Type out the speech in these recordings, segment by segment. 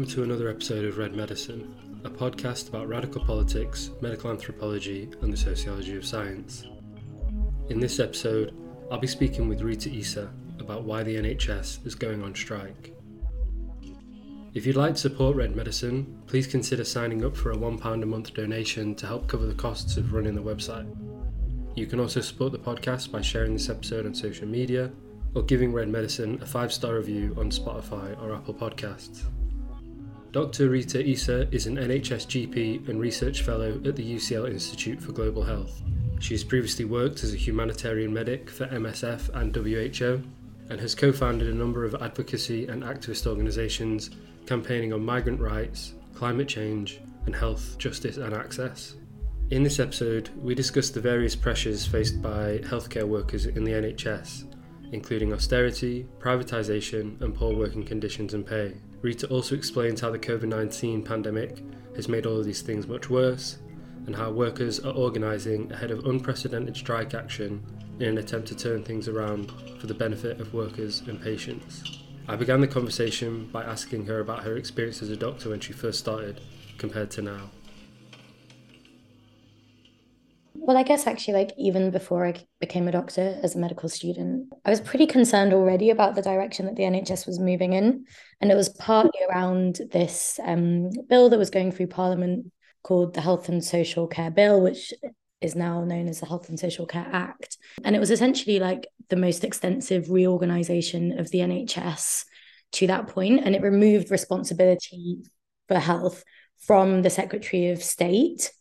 Welcome to another episode of Red Medicine, a podcast about radical politics, medical anthropology, and the sociology of science. In this episode, I'll be speaking with Rita Issa about why the NHS is going on strike. If you'd like to support Red Medicine, please consider signing up for a £1 a month donation to help cover the costs of running the website. You can also support the podcast by sharing this episode on social media or giving Red Medicine a five star review on Spotify or Apple Podcasts. Dr. Rita Issa is an NHS GP and Research Fellow at the UCL Institute for Global Health. She has previously worked as a humanitarian medic for MSF and WHO and has co founded a number of advocacy and activist organisations campaigning on migrant rights, climate change, and health, justice, and access. In this episode, we discuss the various pressures faced by healthcare workers in the NHS including austerity, privatisation, and poor working conditions and pay. Rita also explains how the COVID 19 pandemic has made all of these things much worse, and how workers are organising ahead of unprecedented strike action in an attempt to turn things around for the benefit of workers and patients. I began the conversation by asking her about her experience as a doctor when she first started compared to now. Well, I guess actually, like even before I became a doctor as a medical student, I was pretty concerned already about the direction that the NHS was moving in. And it was partly around this um, bill that was going through Parliament called the Health and Social Care Bill, which is now known as the Health and Social Care Act. And it was essentially like the most extensive reorganization of the NHS to that point, and it removed responsibility for health from the Secretary of State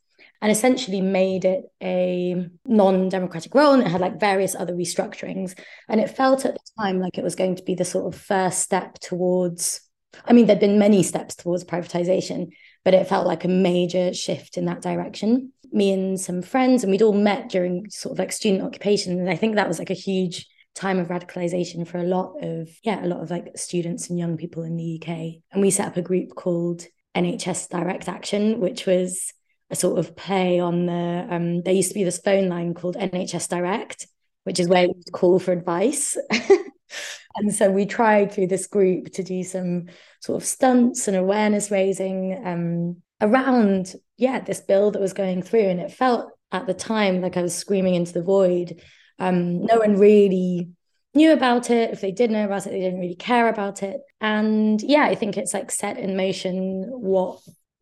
and essentially made it a non-democratic role and it had like various other restructurings. And it felt at the time like it was going to be the sort of first step towards i mean there'd been many steps towards privatization but it felt like a major shift in that direction. Me and some friends and we'd all met during sort of like student occupation and i think that was like a huge time of radicalization for a lot of yeah a lot of like students and young people in the uk and we set up a group called nhs direct action which was a sort of play on the um, there used to be this phone line called NHS Direct, which is where you would call for advice. and so we tried through this group to do some sort of stunts and awareness raising um, around yeah this bill that was going through. And it felt at the time like i was screaming into the void. Um, no one really knew about it. If they did know about it they didn't really care about it. And yeah i think it's like set in motion what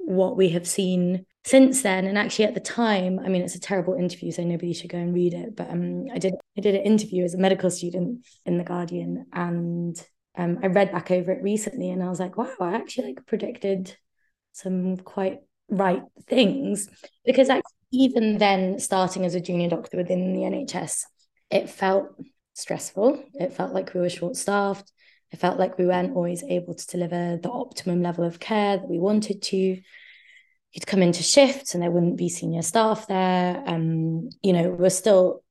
what we have seen since then. And actually at the time i mean it's a terrible interview so nobody should go and read it but um, i did i did an interview as a medical student in the guardian and um, i read back over it recently and i was like wow i actually like predicted some quite right things. Because actually, even then starting as a junior doctor within the nhs it felt stressful. It felt like we were short staffed it felt like we weren't always able to deliver the optimum level of care that we wanted to you'd come into shifts and there wouldn't be senior staff there. Um, you know, we're still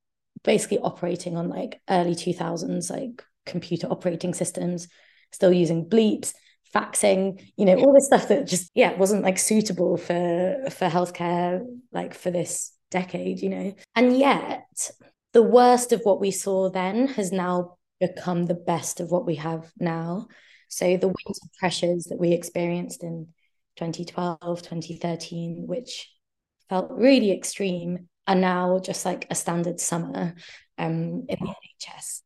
basically operating on like early 2000s, like computer operating systems, still using bleeps, faxing, you know, all this stuff that just, yeah, wasn't like suitable for, for healthcare, like for this decade, you know. And yet, the worst of what we saw then has now become the best of what we have now. So the winter pressures that we experienced in 2012, 2013, which felt really extreme, are now just like a standard summer um, in the NHS.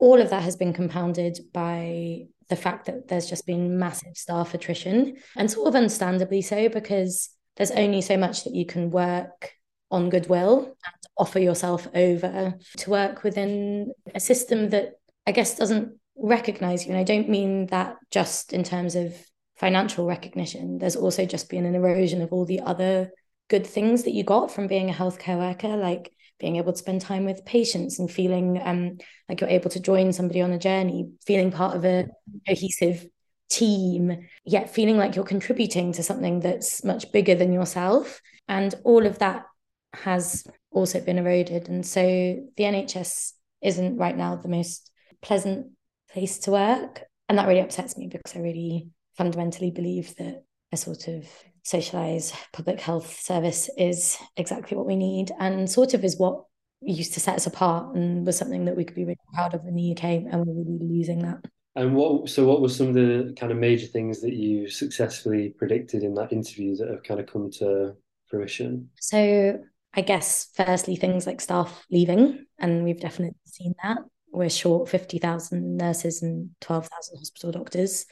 All of that has been compounded by the fact that there's just been massive staff attrition, and sort of understandably so, because there's only so much that you can work on goodwill and offer yourself over to work within a system that I guess doesn't recognize you. And I don't mean that just in terms of financial recognition, there's also just been an erosion of all the other good things that you got from being a healthcare worker, like being able to spend time with patients and feeling um, like you're able to join somebody on a journey, feeling part of a cohesive team, yet feeling like you're contributing to something that's much bigger than yourself. And all of that has also been eroded. And so the NHS isn't right now the most pleasant place to work. And that really upsets me because I really fundamentally believe that a sort of socialized public health service is exactly what we need and sort of is what used to set us apart and was something that we could be really proud of in the UK and we're really losing that. And what, so what were some of the kind of major things that you successfully predicted in that interview that have kind of come to fruition? So I guess firstly things like staff leaving, and we've definitely seen that. We're short 50,000 nurses and 12,000 hospital doctors.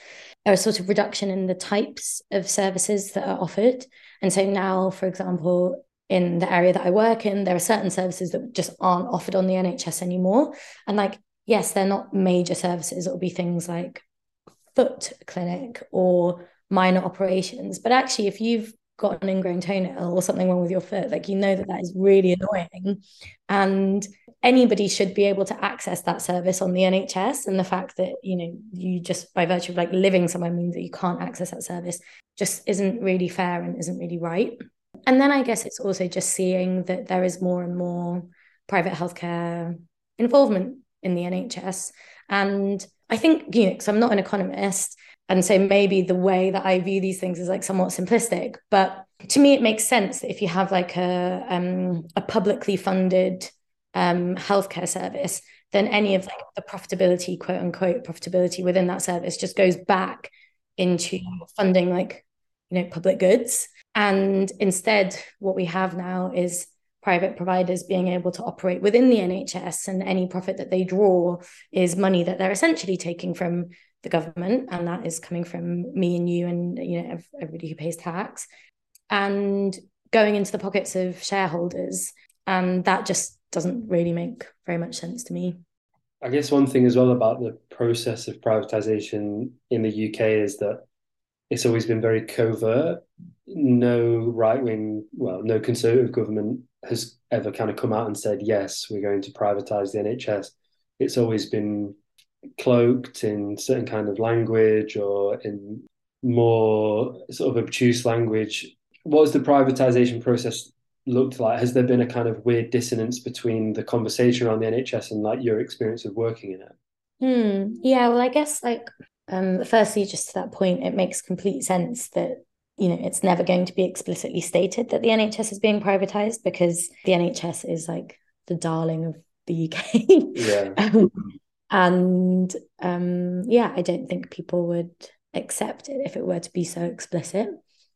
There a sort of reduction in the types of services that are offered. And so now, for example, in the area that I work in, there are certain services that just aren't offered on the NHS anymore. And like, yes, they're not major services. It'll be things like foot clinic or minor operations. But actually, if you've got an ingrown toenail or something wrong with your foot, like you know that that is really annoying. And anybody should be able to access that service on the NHS. And the fact that, you know, you just by virtue of like living somewhere means that you can't access that service just isn't really fair and isn't really right. And then I guess it's also just seeing that there is more and more private healthcare involvement in the NHS. And I think, you know, because I'm not an economist, and so maybe the way that I view these things is like somewhat simplistic, but to me it makes sense that if you have like a um, a publicly funded um, healthcare service, then any of like the profitability, quote unquote, profitability within that service just goes back into funding like you know public goods. And instead, what we have now is private providers being able to operate within the NHS, and any profit that they draw is money that they're essentially taking from the government, and that is coming from me and you and you know everybody who pays tax, and going into the pockets of shareholders, and that just doesn't really make very much sense to me. I guess one thing as well about the process of privatization in the UK is that it's always been very covert. No right wing, well, no conservative government has ever kind of come out and said, yes, we're going to privatize the NHS. It's always been cloaked in certain kind of language or in more sort of obtuse language. What has the privatization process looked like? Has there been a kind of weird dissonance between the conversation around the NHS and like your experience of working in it? Hmm. Yeah. Well, I guess like um, firstly, just to that point, it makes complete sense that you know it's never going to be explicitly stated that the NHS is being privatized because the NHS is like the darling of the UK. yeah. um, and um, yeah, I don't think people would accept it if it were to be so explicit.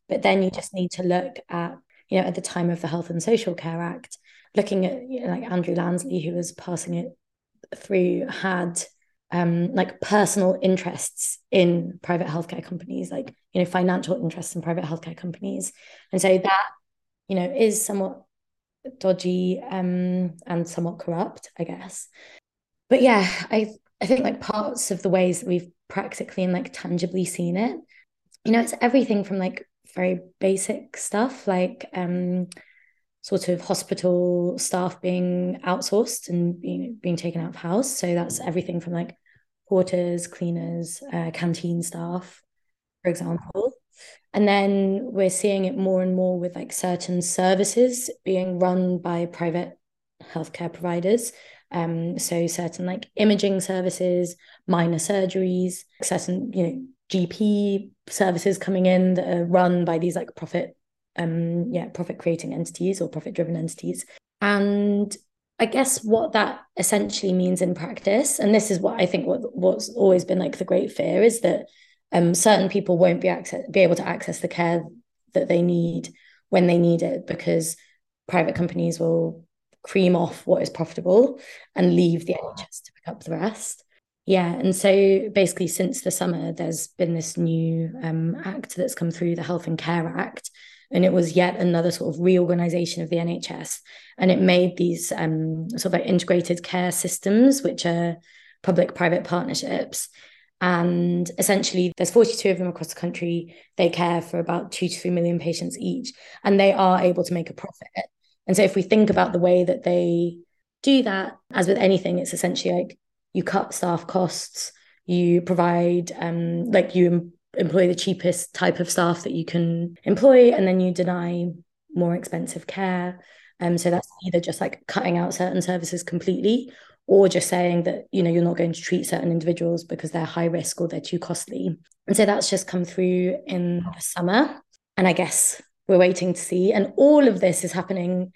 But then you just need to look at, you know, at the time of the Health and Social Care Act, looking at you know, like Andrew Lansley, who was passing it through, had um, like personal interests in private healthcare companies, like you know, financial interests in private healthcare companies, and so that you know is somewhat dodgy um, and somewhat corrupt, I guess but yeah, I I think like parts of the ways that we've practically and like tangibly seen it, you know, it's everything from like very basic stuff like um sort of hospital staff being outsourced and being being taken out of house. So that's everything from like porters, cleaners, uh, canteen staff, for example. And then we're seeing it more and more with like certain services being run by private healthcare providers um, so certain like imaging services, minor surgeries, certain, you know, GP services coming in that are run by these like profit, um, yeah, profit creating entities or profit driven entities. And I guess what that essentially means in practice, and this is what I think what what's always been like the great fear is that um, certain people won't be access be able to access the care that they need when they need it because private companies will cream off what is profitable and leave the NHS to pick up the rest. Yeah, and so basically, since the summer, there's been this new um, act that's come through, the Health and Care Act, and it was yet another sort of reorganization of the NHS, and it made these um, sort of like integrated care systems, which are public-private partnerships, and essentially there's 42 of them across the country. They care for about two to three million patients each, and they are able to make a profit and so if we think about the way that they do that, as with anything, it's essentially like you cut staff costs, you provide um like you employ the cheapest type of staff that you can employ, and then you deny more expensive care. Um, so that's either just like cutting out certain services completely, or just saying that you know you're not going to treat certain individuals because they're high risk or they're too costly. And so that's just come through in the summer. And I guess we're waiting to see. And all of this is happening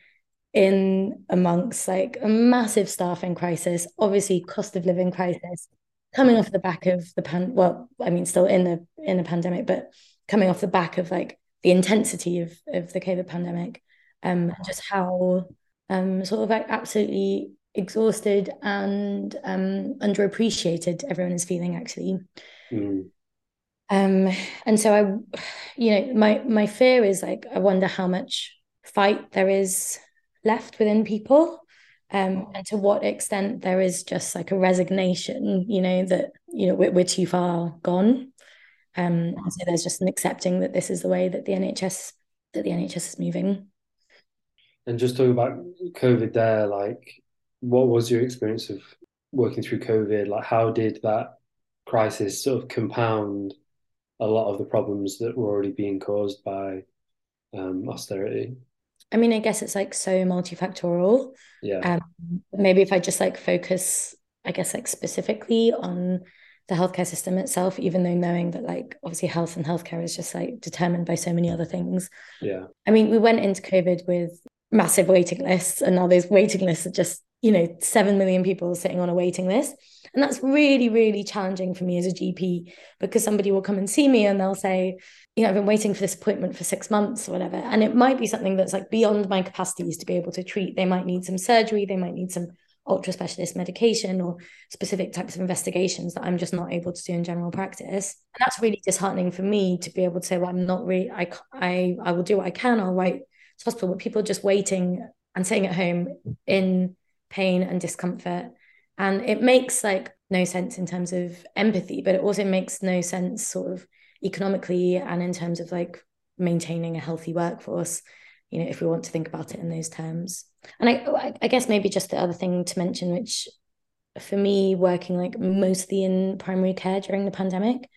in amongst like a massive staffing crisis, obviously cost of living crisis, coming off the back of the pan well i mean still in the in the pandemic but coming off the back of like the intensity of of the covid pandemic um and just how um sort of like absolutely exhausted and um underappreciated everyone is feeling actually Mm. Um and so i you know my my fear is like i wonder how much fight there is left within people um and to what extent there is just like a resignation you know that you know we're, we're too far gone um and so there's just an accepting that this is the way that the nhs that the nhs is moving And just talking about COVID there, like what was your experience of working through COVID? Like how did that crisis sort of compound a lot of the problems that were already being caused by um, austerity? i mean i guess it's like so multifactorial Yeah. um maybe if i just like focus i guess like specifically on the healthcare system itself even though knowing that like obviously health and healthcare is just like determined by so many other things Yeah. I mean, we went into COVID with massive waiting lists, and now those waiting lists are just, you know, 7 million people sitting on a waiting list. And that's really, really challenging for me as a GP because somebody will come and see me and they'll say, you know, I've been waiting for this appointment for six months or whatever. And it might be something that's like beyond my capacities to be able to treat. They might need some surgery, they might need some ultra specialist medication or specific types of investigations that I'm just not able to do in general practice. And that's really disheartening for me to be able to say, well, I'm not really, I, I, I will do what I can. I'll write to hospital, but people are just waiting and staying at home in pain and discomfort. And it makes like no sense in terms of empathy, but it also makes no sense sort of economically and in terms of like maintaining a healthy workforce, you know, if we want to think about it in those terms. And I, I guess maybe just the other thing to mention, which for me, working like mostly in primary care during the pandemic,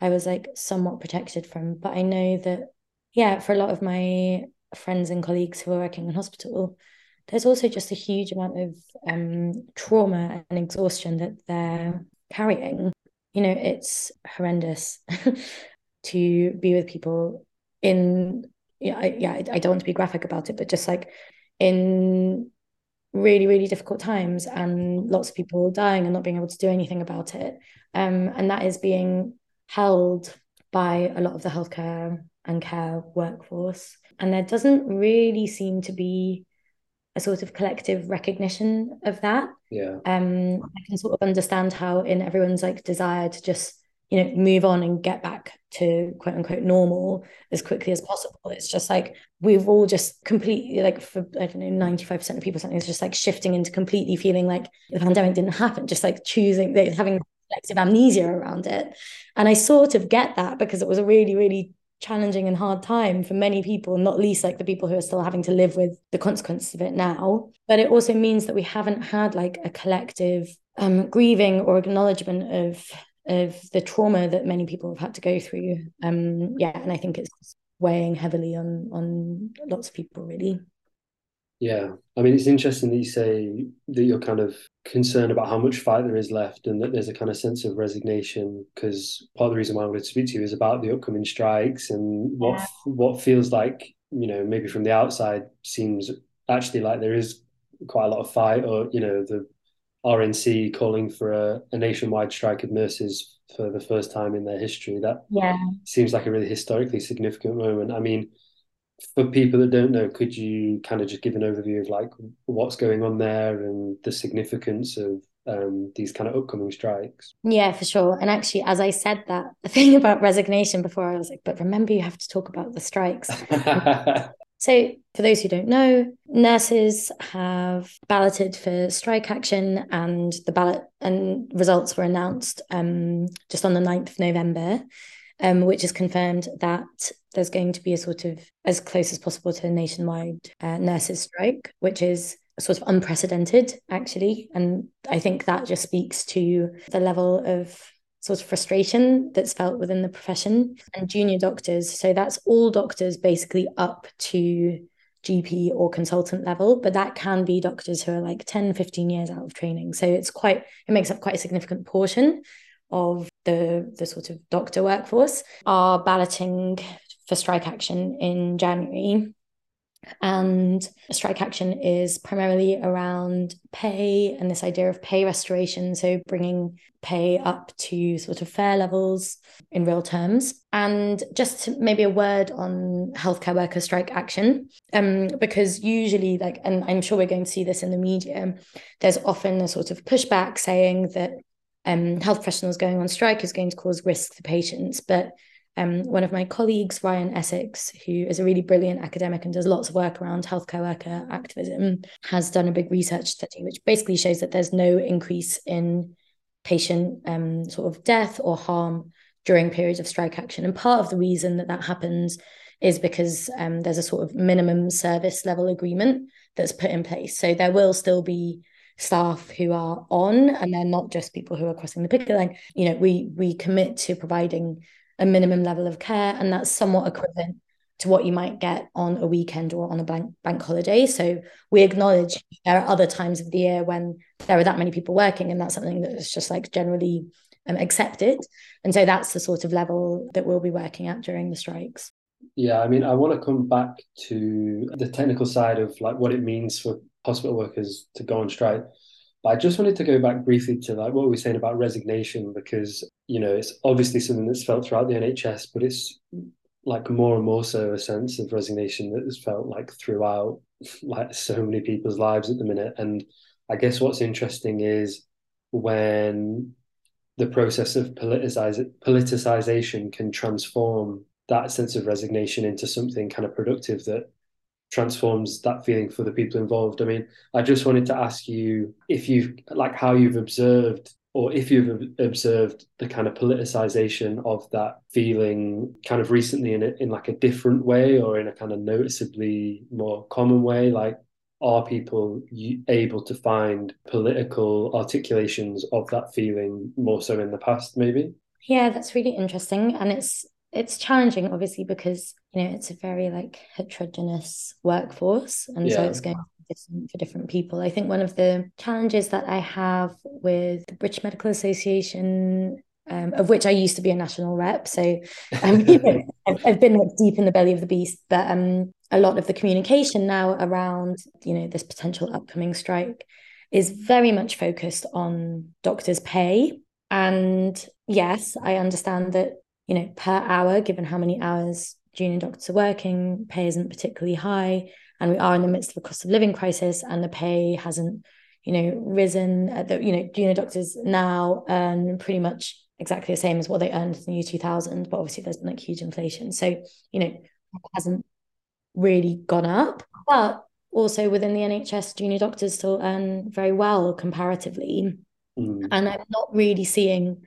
I was like somewhat protected from. But I know that, yeah, for a lot of my friends and colleagues who are working in hospital, there's also just a huge amount of um, trauma and exhaustion that they're carrying. You know, it's horrendous to be with people in, yeah, I, yeah, I don't want to be graphic about it, but just like in really, really difficult times and lots of people dying and not being able to do anything about it. Um, and that is being held by a lot of the healthcare and care workforce. And there doesn't really seem to be a sort of collective recognition of that. Yeah. Um, I can sort of understand how in everyone's like desire to just, you know, move on and get back to quote unquote normal as quickly as possible. It's just like we've all just completely like for I don't know, 95% of people something is just like shifting into completely feeling like the pandemic didn't happen, just like choosing having collective amnesia around it. And I sort of get that because it was a really, really challenging and hard time for many people, not least like the people who are still having to live with the consequences of it now. But it also means that we haven't had like a collective um, grieving or acknowledgement of of the trauma that many people have had to go through. Um, yeah, and I think it's weighing heavily on on lots of people really. Yeah, I mean, it's interesting that you say that you're kind of concerned about how much fight there is left and that there's a kind of sense of resignation because part of the reason why I wanted to speak to you is about the upcoming strikes and what Yeah. what feels like, you know, maybe from the outside seems actually like there is quite a lot of fight or, you know, the RNC calling for a, a nationwide strike of nurses for the first time in their history. That Yeah. seems like a really historically significant moment. I mean, for people that don't know, could you kind of just give an overview of like what's going on there and the significance of um, these kind of upcoming strikes? Yeah, for sure. And actually, as I said that the thing about resignation before, I was like, but remember, you have to talk about the strikes. So, for those who don't know, nurses have balloted for strike action, and the ballot and results were announced um, just on the 9th of November, um, which has confirmed that there's going to be a sort of as close as possible to a nationwide uh, nurses' strike, which is sort of unprecedented, actually. And I think that just speaks to the level of sort of frustration that's felt within the profession and junior doctors. So that's all doctors basically up to GP or consultant level, but that can be doctors who are like 10, 15 years out of training. So it's quite, it makes up quite a significant portion of the, the sort of doctor workforce are balloting for strike action in January. And strike action is primarily around pay and this idea of pay restoration. So bringing pay up to sort of fair levels in real terms. And just maybe a word on healthcare worker strike action, um, because usually, like, and I'm sure we're going to see this in the media, there's often a sort of pushback saying that um, health professionals going on strike is going to cause risk to patients. But um, one of my colleagues, Ryan Essex, who is a really brilliant academic and does lots of work around healthcare worker activism, has done a big research study which basically shows that there's no increase in patient um, sort of death or harm during periods of strike action. And part of the reason that that happens is because um, there's a sort of minimum service level agreement that's put in place. So there will still be staff who are on and they're not just people who are crossing the picket line you know we we commit to providing a minimum level of care and that's somewhat equivalent to what you might get on a weekend or on a bank bank holiday so we acknowledge there are other times of the year when there are that many people working and that's something that is just like generally um, accepted and so that's the sort of level that we'll be working at during the strikes yeah i mean i want to come back to the technical side of like what it means for hospital workers to go on strike. But I just wanted to go back briefly to like what we were saying about resignation because you know it's obviously something that's felt throughout the NHS, but it's like more and more so a sense of resignation that has felt like throughout like so many people's lives at the minute. And I guess what's interesting is when the process of politicize, politicization can transform that sense of resignation into something kind of productive that transforms that feeling for the people involved. I mean, I just wanted to ask you if you've like how you've observed or if you've observed the kind of politicization of that feeling kind of recently in a, in like a different way or in a kind of noticeably more common way like are people able to find political articulations of that feeling more so in the past maybe yeah that's really interesting and it's it's challenging obviously because you know it's a very like heterogeneous workforce and yeah. so it's going different for different people i think one of the challenges that i have with the british medical association um, of which I used to be a national rep. So um, I've, I've, been deep in the belly of the beast, but um, a lot of the communication now around you know this potential upcoming strike is very much focused on doctors' pay. And yes, I understand that you know, per hour, given how many hours junior doctors are working, pay isn't particularly high. And we are in the midst of a cost of living crisis, and the pay hasn't, you know, risen. At the, you know, junior doctors now earn pretty much exactly the same as what they earned in the year 2000, but obviously there's been like huge inflation. So, you know, it hasn't really gone up. But also within the NHS, junior doctors still earn very well comparatively. Mm. And I'm not really seeing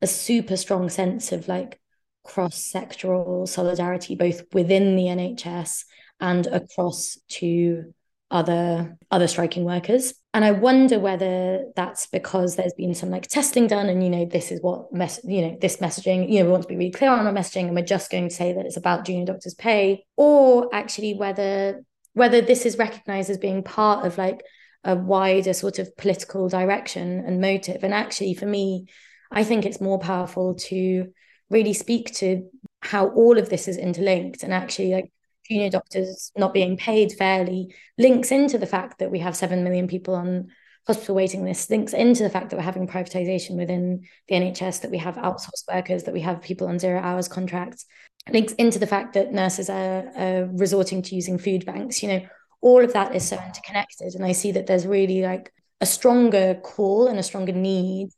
a super strong sense of like cross sectoral solidarity, both within the NHS and across to other other striking workers. And i wonder whether that's because there's been some like testing done and you know this is what mess you know this messaging you know we want to be really clear on our messaging and we're just going to say that it's about junior doctors pay. Or actually whether whether this is recognized as being part of like a wider sort of political direction and motive. And actually for me I think it's more powerful to really speak to how all of this is interlinked and actually like junior doctors not being paid fairly links into the fact that we have 7 million people on hospital waiting lists links into the fact that we're having privatization within the NHS that we have outsourced workers that we have people on zero hours contracts links into the fact that nurses are, are resorting to using food banks. You know all of that is so interconnected and i see that there's really like a stronger call and a stronger need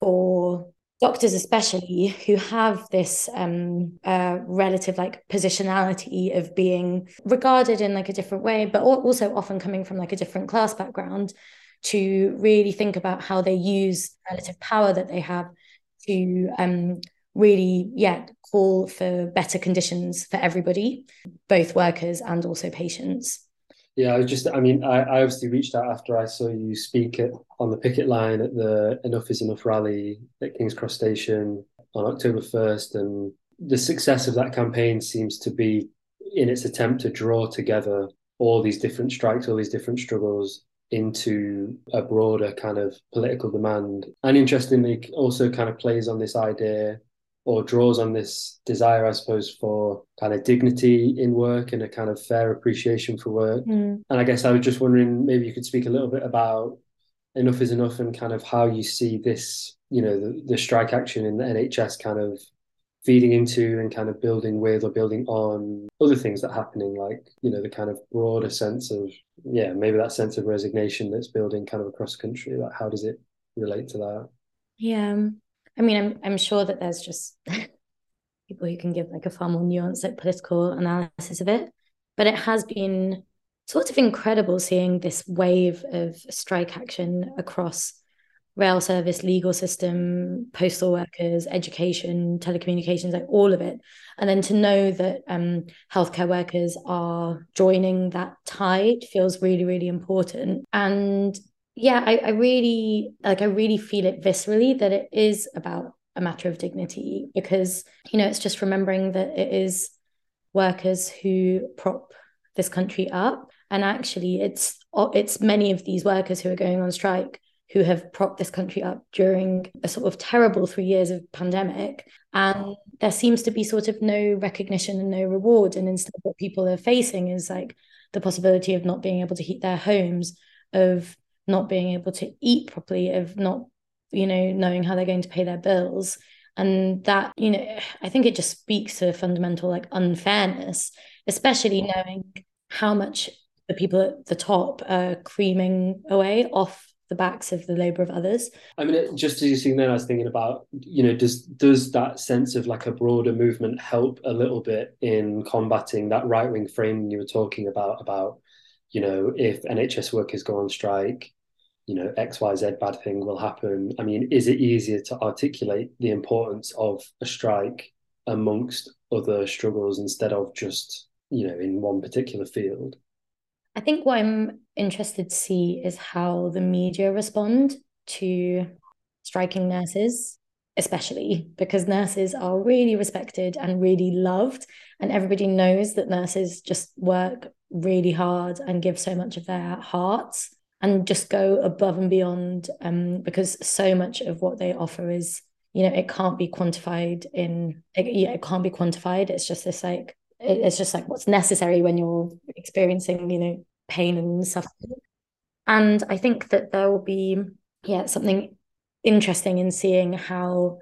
for doctors especially who have this um, uh, relative like positionality of being regarded in like a different way but also often coming from like a different class background to really think about how they use relative power that they have to um, really yeah call for better conditions for everybody both workers and also patients yeah, I was just, I mean, I, I obviously reached out after I saw you speak at, on the picket line at the Enough is Enough rally at King's Cross Station on October 1st. And the success of that campaign seems to be in its attempt to draw together all these different strikes, all these different struggles into a broader kind of political demand. And interestingly, also kind of plays on this idea or draws on this desire, I suppose, for kind of dignity in work and a kind of fair appreciation for work. Mm. And I guess I was just wondering, maybe you could speak a little bit about enough is enough and kind of how you see this, you know, the, the strike action in the NHS kind of feeding into and kind of building with or building on other things that are happening, like, you know, the kind of broader sense of, yeah, maybe that sense of resignation that's building kind of across the country. Like, how does it relate to that? Yeah. I mean, I'm I'm sure that there's just people who can give like a far more nuanced, like political analysis of it. But it has been sort of incredible seeing this wave of strike action across rail service, legal system, postal workers, education, telecommunications, like all of it. And then to know that um, healthcare workers are joining that tide feels really, really important. And yeah, I, I really like I really feel it viscerally that it is about a matter of dignity because you know it's just remembering that it is workers who prop this country up. And actually it's it's many of these workers who are going on strike who have propped this country up during a sort of terrible three years of pandemic. And there seems to be sort of no recognition and no reward. And instead what people are facing is like the possibility of not being able to heat their homes of not being able to eat properly, of not, you know, knowing how they're going to pay their bills. And that, you know, I think it just speaks to fundamental like unfairness, especially knowing how much the people at the top are creaming away off the backs of the labor of others. I mean, just as you're saying then, I was thinking about, you know, does does that sense of like a broader movement help a little bit in combating that right wing frame you were talking about about, you know, if NHS workers go on strike, you know xyz bad thing will happen. I mean is it easier to articulate the importance of a strike amongst other struggles instead of just you know in one particular field? I think what i'm interested to see is how the media respond to striking nurses especially because nurses are really respected and really loved and everybody knows that nurses just work really hard and give so much of their hearts and just go above and beyond um, because so much of what they offer is you know it can't be quantified in it, yeah, it can't be quantified. It's just this like it, it's just like what's necessary when you're experiencing you know pain and suffering. And i think that there will be yeah something interesting in seeing how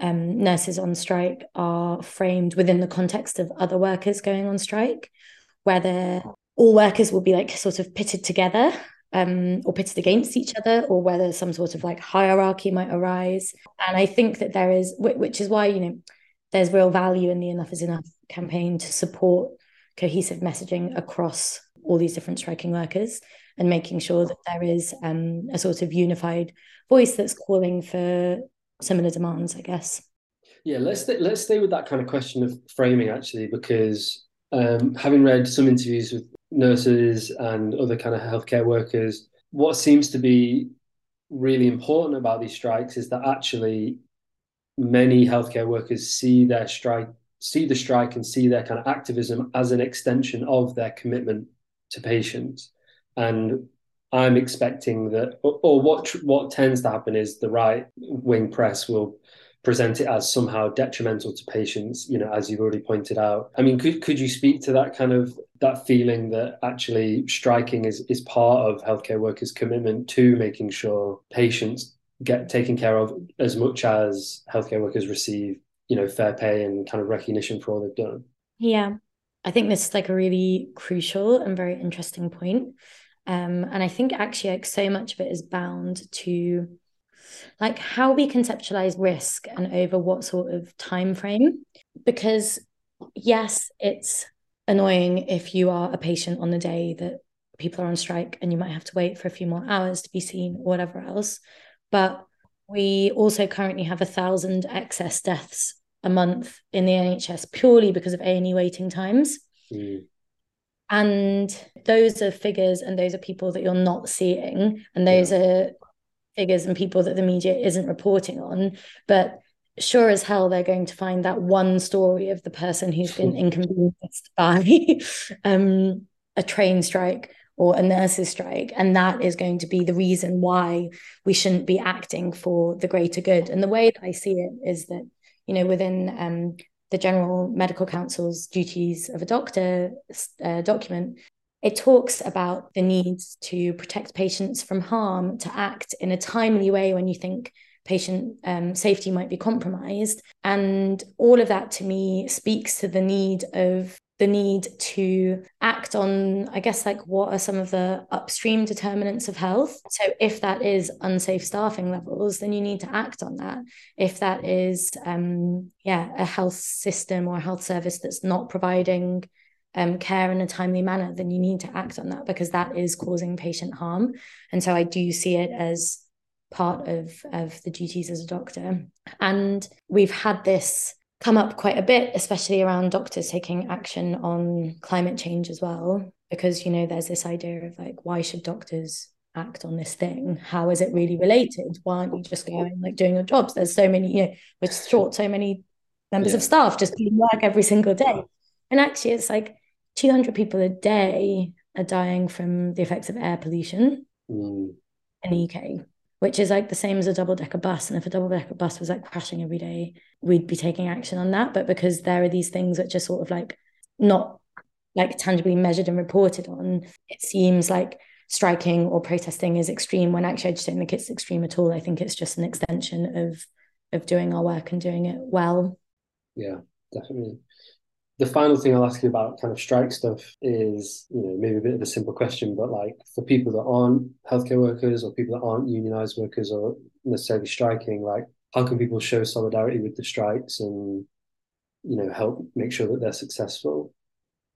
um, nurses on strike are framed within the context of other workers going on strike whether all workers will be like sort of pitted together um, or pitted against each other, or whether some sort of like hierarchy might arise. And I think that there is, which is why, you know, there's real value in the Enough is Enough campaign to support cohesive messaging across all these different striking workers and making sure that there is um, a sort of unified voice that's calling for similar demands, I guess. Yeah, let's th- let's stay with that kind of question of framing actually, because um, having read some interviews with nurses and other kind of healthcare workers, what seems to be really important about these strikes is that actually many healthcare workers see their strike see the strike and see their kind of activism as an extension of their commitment to patients. And i'm expecting that or, what what tends to happen is the right wing press will present it as somehow detrimental to patients you know as you've already pointed out. I mean could could you speak to that kind of that feeling that actually striking is is part of healthcare workers commitment to making sure patients get taken care of as much as healthcare workers receive you know fair pay and kind of recognition for all they've done. Yeah. I think this is like a really crucial and very interesting point. Um, and i think actually like so much of it is bound to like how we conceptualize risk and over what sort of time frame because yes it's annoying if you are a patient on the day that people are on strike and you might have to wait for a few more hours to be seen or whatever else but we also currently have a thousand excess deaths a month in the NHS purely because of A&E waiting times. Mm. And those are figures and those are people that you're not seeing. And those yeah. are figures and people that the media isn't reporting on. But sure as hell they're going to find that one story of the person who's been inconvenienced by um, a train strike or a nurses strike and that is going to be the reason why we shouldn't be acting for the greater good. And the way that i see it is that you know, within um, the General Medical Council's duties of a doctor uh, document, it talks about the need to protect patients from harm, to act in a timely way when you think patient um, safety might be compromised. And all of that to me speaks to the need of the need to act on, I guess, like what are some of the upstream determinants of health. So, if that is unsafe staffing levels, then you need to act on that. If that is, um, yeah, a health system or a health service that's not providing um, care in a timely manner, then you need to act on that because that is causing patient harm. And so, I do see it as part of of the duties as a doctor. And we've had this come up quite a bit, especially around doctors taking action on climate change as well, because you know there's this idea of like why should doctors act on this thing? How is it really related? Why aren't you just going like doing your jobs? There's so many, you know, we're short so many members yeah. of staff just doing work every single day. And actually it's like 200 people a day are dying from the effects of air pollution mm. in the UK which is like the same as a double decker bus. And if a double decker bus was like crashing every day, we'd be taking action on that. But because there are these things which are sort of like not like tangibly measured and reported on, it seems like striking or protesting is extreme when actually I just don't think it's extreme at all. I think it's just an extension of of doing our work and doing it well. Yeah, definitely the final thing I'll ask you about kind of strike stuff is, you know, maybe a bit of a simple question, but like for people that aren't healthcare workers or people that aren't unionized workers or necessarily striking, like how can people show solidarity with the strikes and, you know, help make sure that they're successful?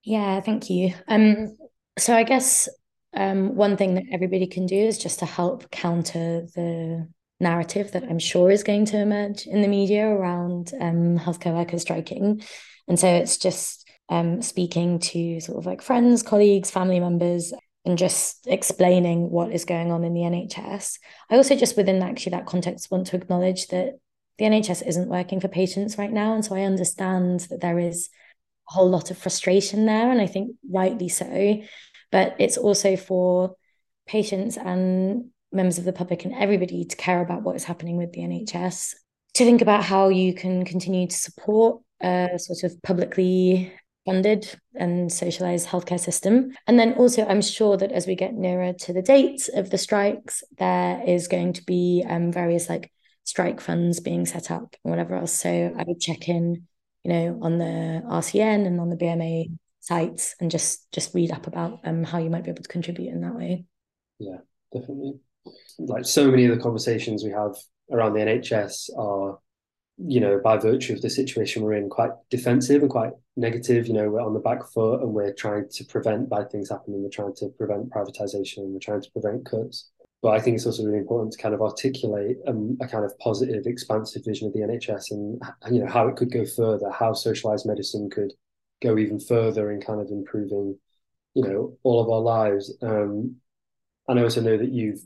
Yeah, thank you. Um, so I guess um, one thing that everybody can do is just to help counter the narrative that I'm sure is going to emerge in the media around um, healthcare workers striking. And so it's just um, speaking to sort of like friends, colleagues, family members, and just explaining what is going on in the NHS. I also just within actually that context want to acknowledge that the NHS isn't working for patients right now. And so I understand that there is a whole lot of frustration there, and I think rightly so. But it's also for patients and members of the public and everybody to care about what is happening with the NHS, to think about how you can continue to support a sort of publicly funded and socialized healthcare system. And then also, I'm sure that as we get nearer to the dates of the strikes, there is going to be um, various like strike funds being set up and whatever else. So I would check in, you know, on the RCN and on the BMA sites and just just read up about um how you might be able to contribute in that way. Yeah, definitely. Like so many of the conversations we have around the NHS are you know, by virtue of the situation we're in, quite defensive and quite negative. You know, we're on the back foot and we're trying to prevent bad things happening. We're trying to prevent privatization. We're trying to prevent cuts. But I think it's also really important to kind of articulate um, a kind of positive, expansive vision of the NHS and you know how it could go further, how socialized medicine could go even further in kind of improving, you know, all of our lives. Um, and I also know that you've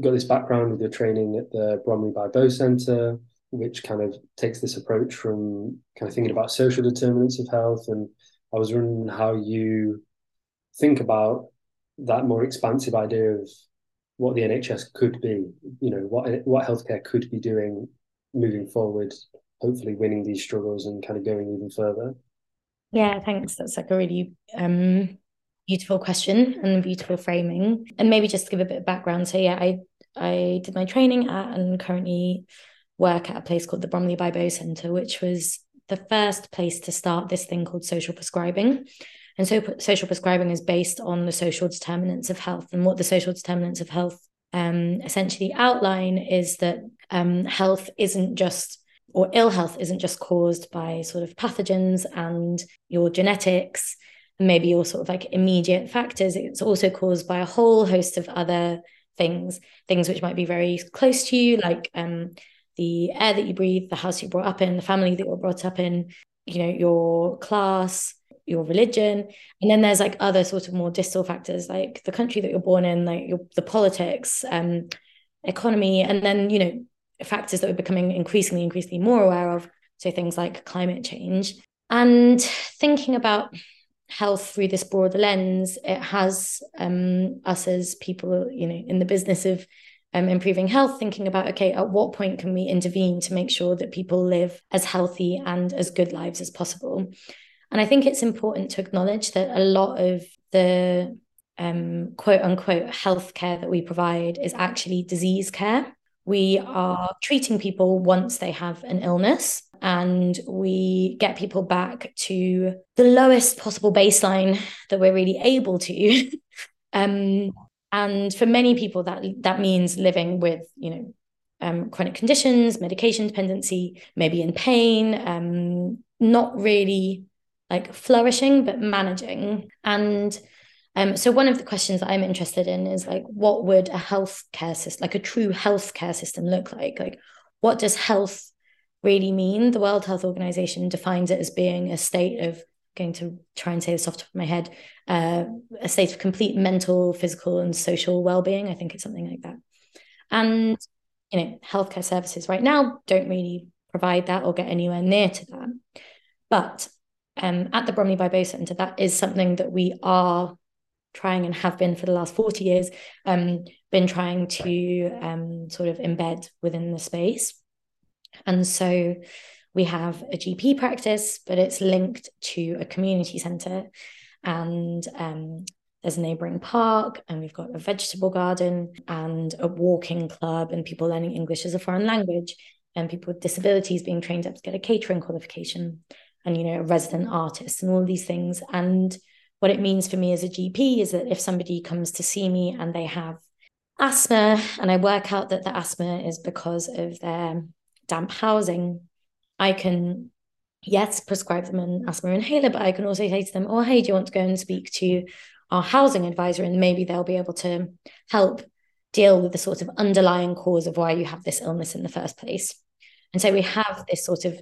got this background with your training at the Bromley by Bow Centre which kind of takes this approach from kind of thinking about social determinants of health. And I was wondering how you think about that more expansive idea of what the NHS could be, you know, what what healthcare could be doing moving forward, hopefully winning these struggles and kind of going even further. Yeah, thanks. That's like a really um, beautiful question and beautiful framing. And maybe just to give a bit of background. So yeah, I I did my training at and currently work at a place called the Bromley by Centre, which was the first place to start this thing called social prescribing. And so social prescribing is based on the social determinants of health. And what the social determinants of health um, essentially outline is that um, health isn't just, or ill health isn't just caused by sort of pathogens and your genetics, and maybe your sort of like immediate factors. It's also caused by a whole host of other things, things which might be very close to you, like um, the air that you breathe, the house you brought up in, the family that you're brought up in, you know, your class, your religion. And then there's like other sort of more distal factors like the country that you're born in, like your the politics, um, economy, and then, you know, factors that we're becoming increasingly, increasingly more aware of. So things like climate change. And thinking about health through this broader lens, it has um, us as people, you know, in the business of um, improving health, thinking about, okay, at what point can we intervene to make sure that people live as healthy and as good lives as possible? And I think it's important to acknowledge that a lot of the um, quote unquote healthcare that we provide is actually disease care. We are treating people once they have an illness and we get people back to the lowest possible baseline that we're really able to. um, and for many people, that that means living with, you know, um, chronic conditions, medication dependency, maybe in pain, um, not really like flourishing, but managing. And um, so one of the questions that I'm interested in is like, what would a healthcare system, like a true healthcare system, look like? Like, what does health really mean? The World Health Organization defines it as being a state of going to try and say this off the top of my head, uh, a state of complete mental, physical, and social well-being. I think it's something like that. And you know, healthcare services right now don't really provide that or get anywhere near to that. But um, at the Bromley By Centre, that is something that we are trying and have been for the last 40 years, um, been trying to um, sort of embed within the space. And so we have a GP practice, but it's linked to a community centre. And um, there's a neighbouring park, and we've got a vegetable garden and a walking club, and people learning English as a foreign language, and people with disabilities being trained up to get a catering qualification, and you know, resident artist, and all these things. And what it means for me as a GP is that if somebody comes to see me and they have asthma, and I work out that the asthma is because of their damp housing, I can, yes, prescribe them an asthma inhaler, but I can also say to them, oh, hey, do you want to go and speak to our housing advisor? And maybe they'll be able to help deal with the sort of underlying cause of why you have this illness in the first place. And so we have this sort of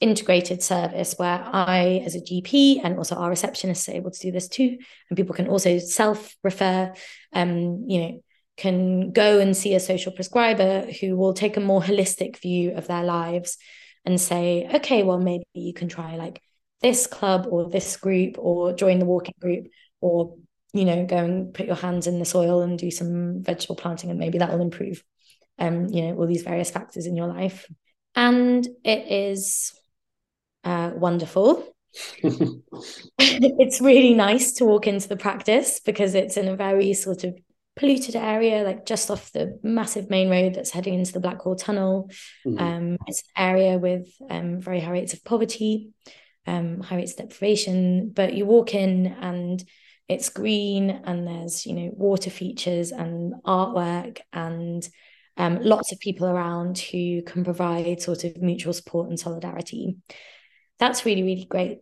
integrated service where I, as a GP, and also our receptionists are able to do this too. And people can also self refer, um, you know, can go and see a social prescriber who will take a more holistic view of their lives and say, okay, well, maybe you can try like this club or this group or join the walking group or, you know, go and put your hands in the soil and do some vegetable planting and maybe that will improve, um, you know, all these various factors in your life. And it is uh, wonderful. it's really nice to walk into the practice because it's in a very sort of polluted area, like just off the massive main road that's heading into the Blackwall Tunnel. Mm-hmm. Um, it's an area with um, very high rates of poverty, um, high rates of deprivation. But you walk in and it's green, and there's you know water features and artwork and um, lots of people around who can provide sort of mutual support and solidarity. That's really really great.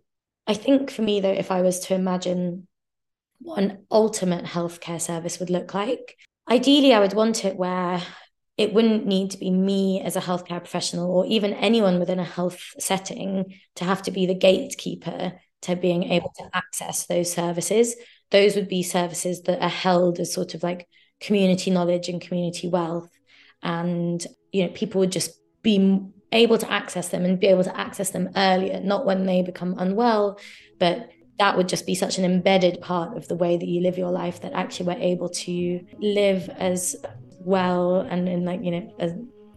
I think for me though, if I was to imagine what an ultimate healthcare service would look like. Ideally, I would want it where it wouldn't need to be me as a healthcare professional or even anyone within a health setting to have to be the gatekeeper to being able to access those services. Those would be services that are held as sort of like community knowledge and community wealth. And, you know, people would just be able to access them and be able to access them earlier, not when they become unwell, but that would just be such an embedded part of the way that you live your life that actually we're able to live as well and in like you know as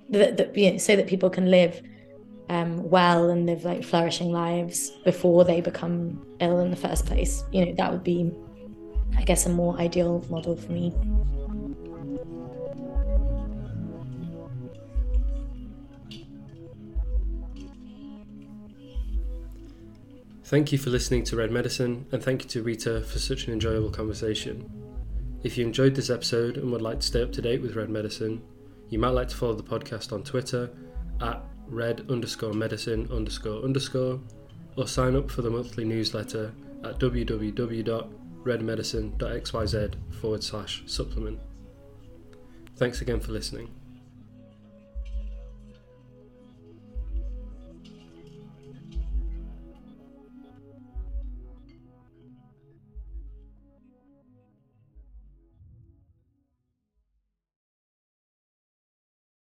the, you know, so that people can live um, well and live like flourishing lives before they become ill in the first place. You know that would be i guess a more ideal model for me Thank you for listening to Red Medicine, and thank you to Rita for such an enjoyable conversation. If you enjoyed this episode and would like to stay up to date with Red Medicine, you might like to follow the podcast on Twitter at red underscore medicine underscore underscore, or sign up for the monthly newsletter at www.redmedicine.xyz forward slash supplement. Thanks again for listening.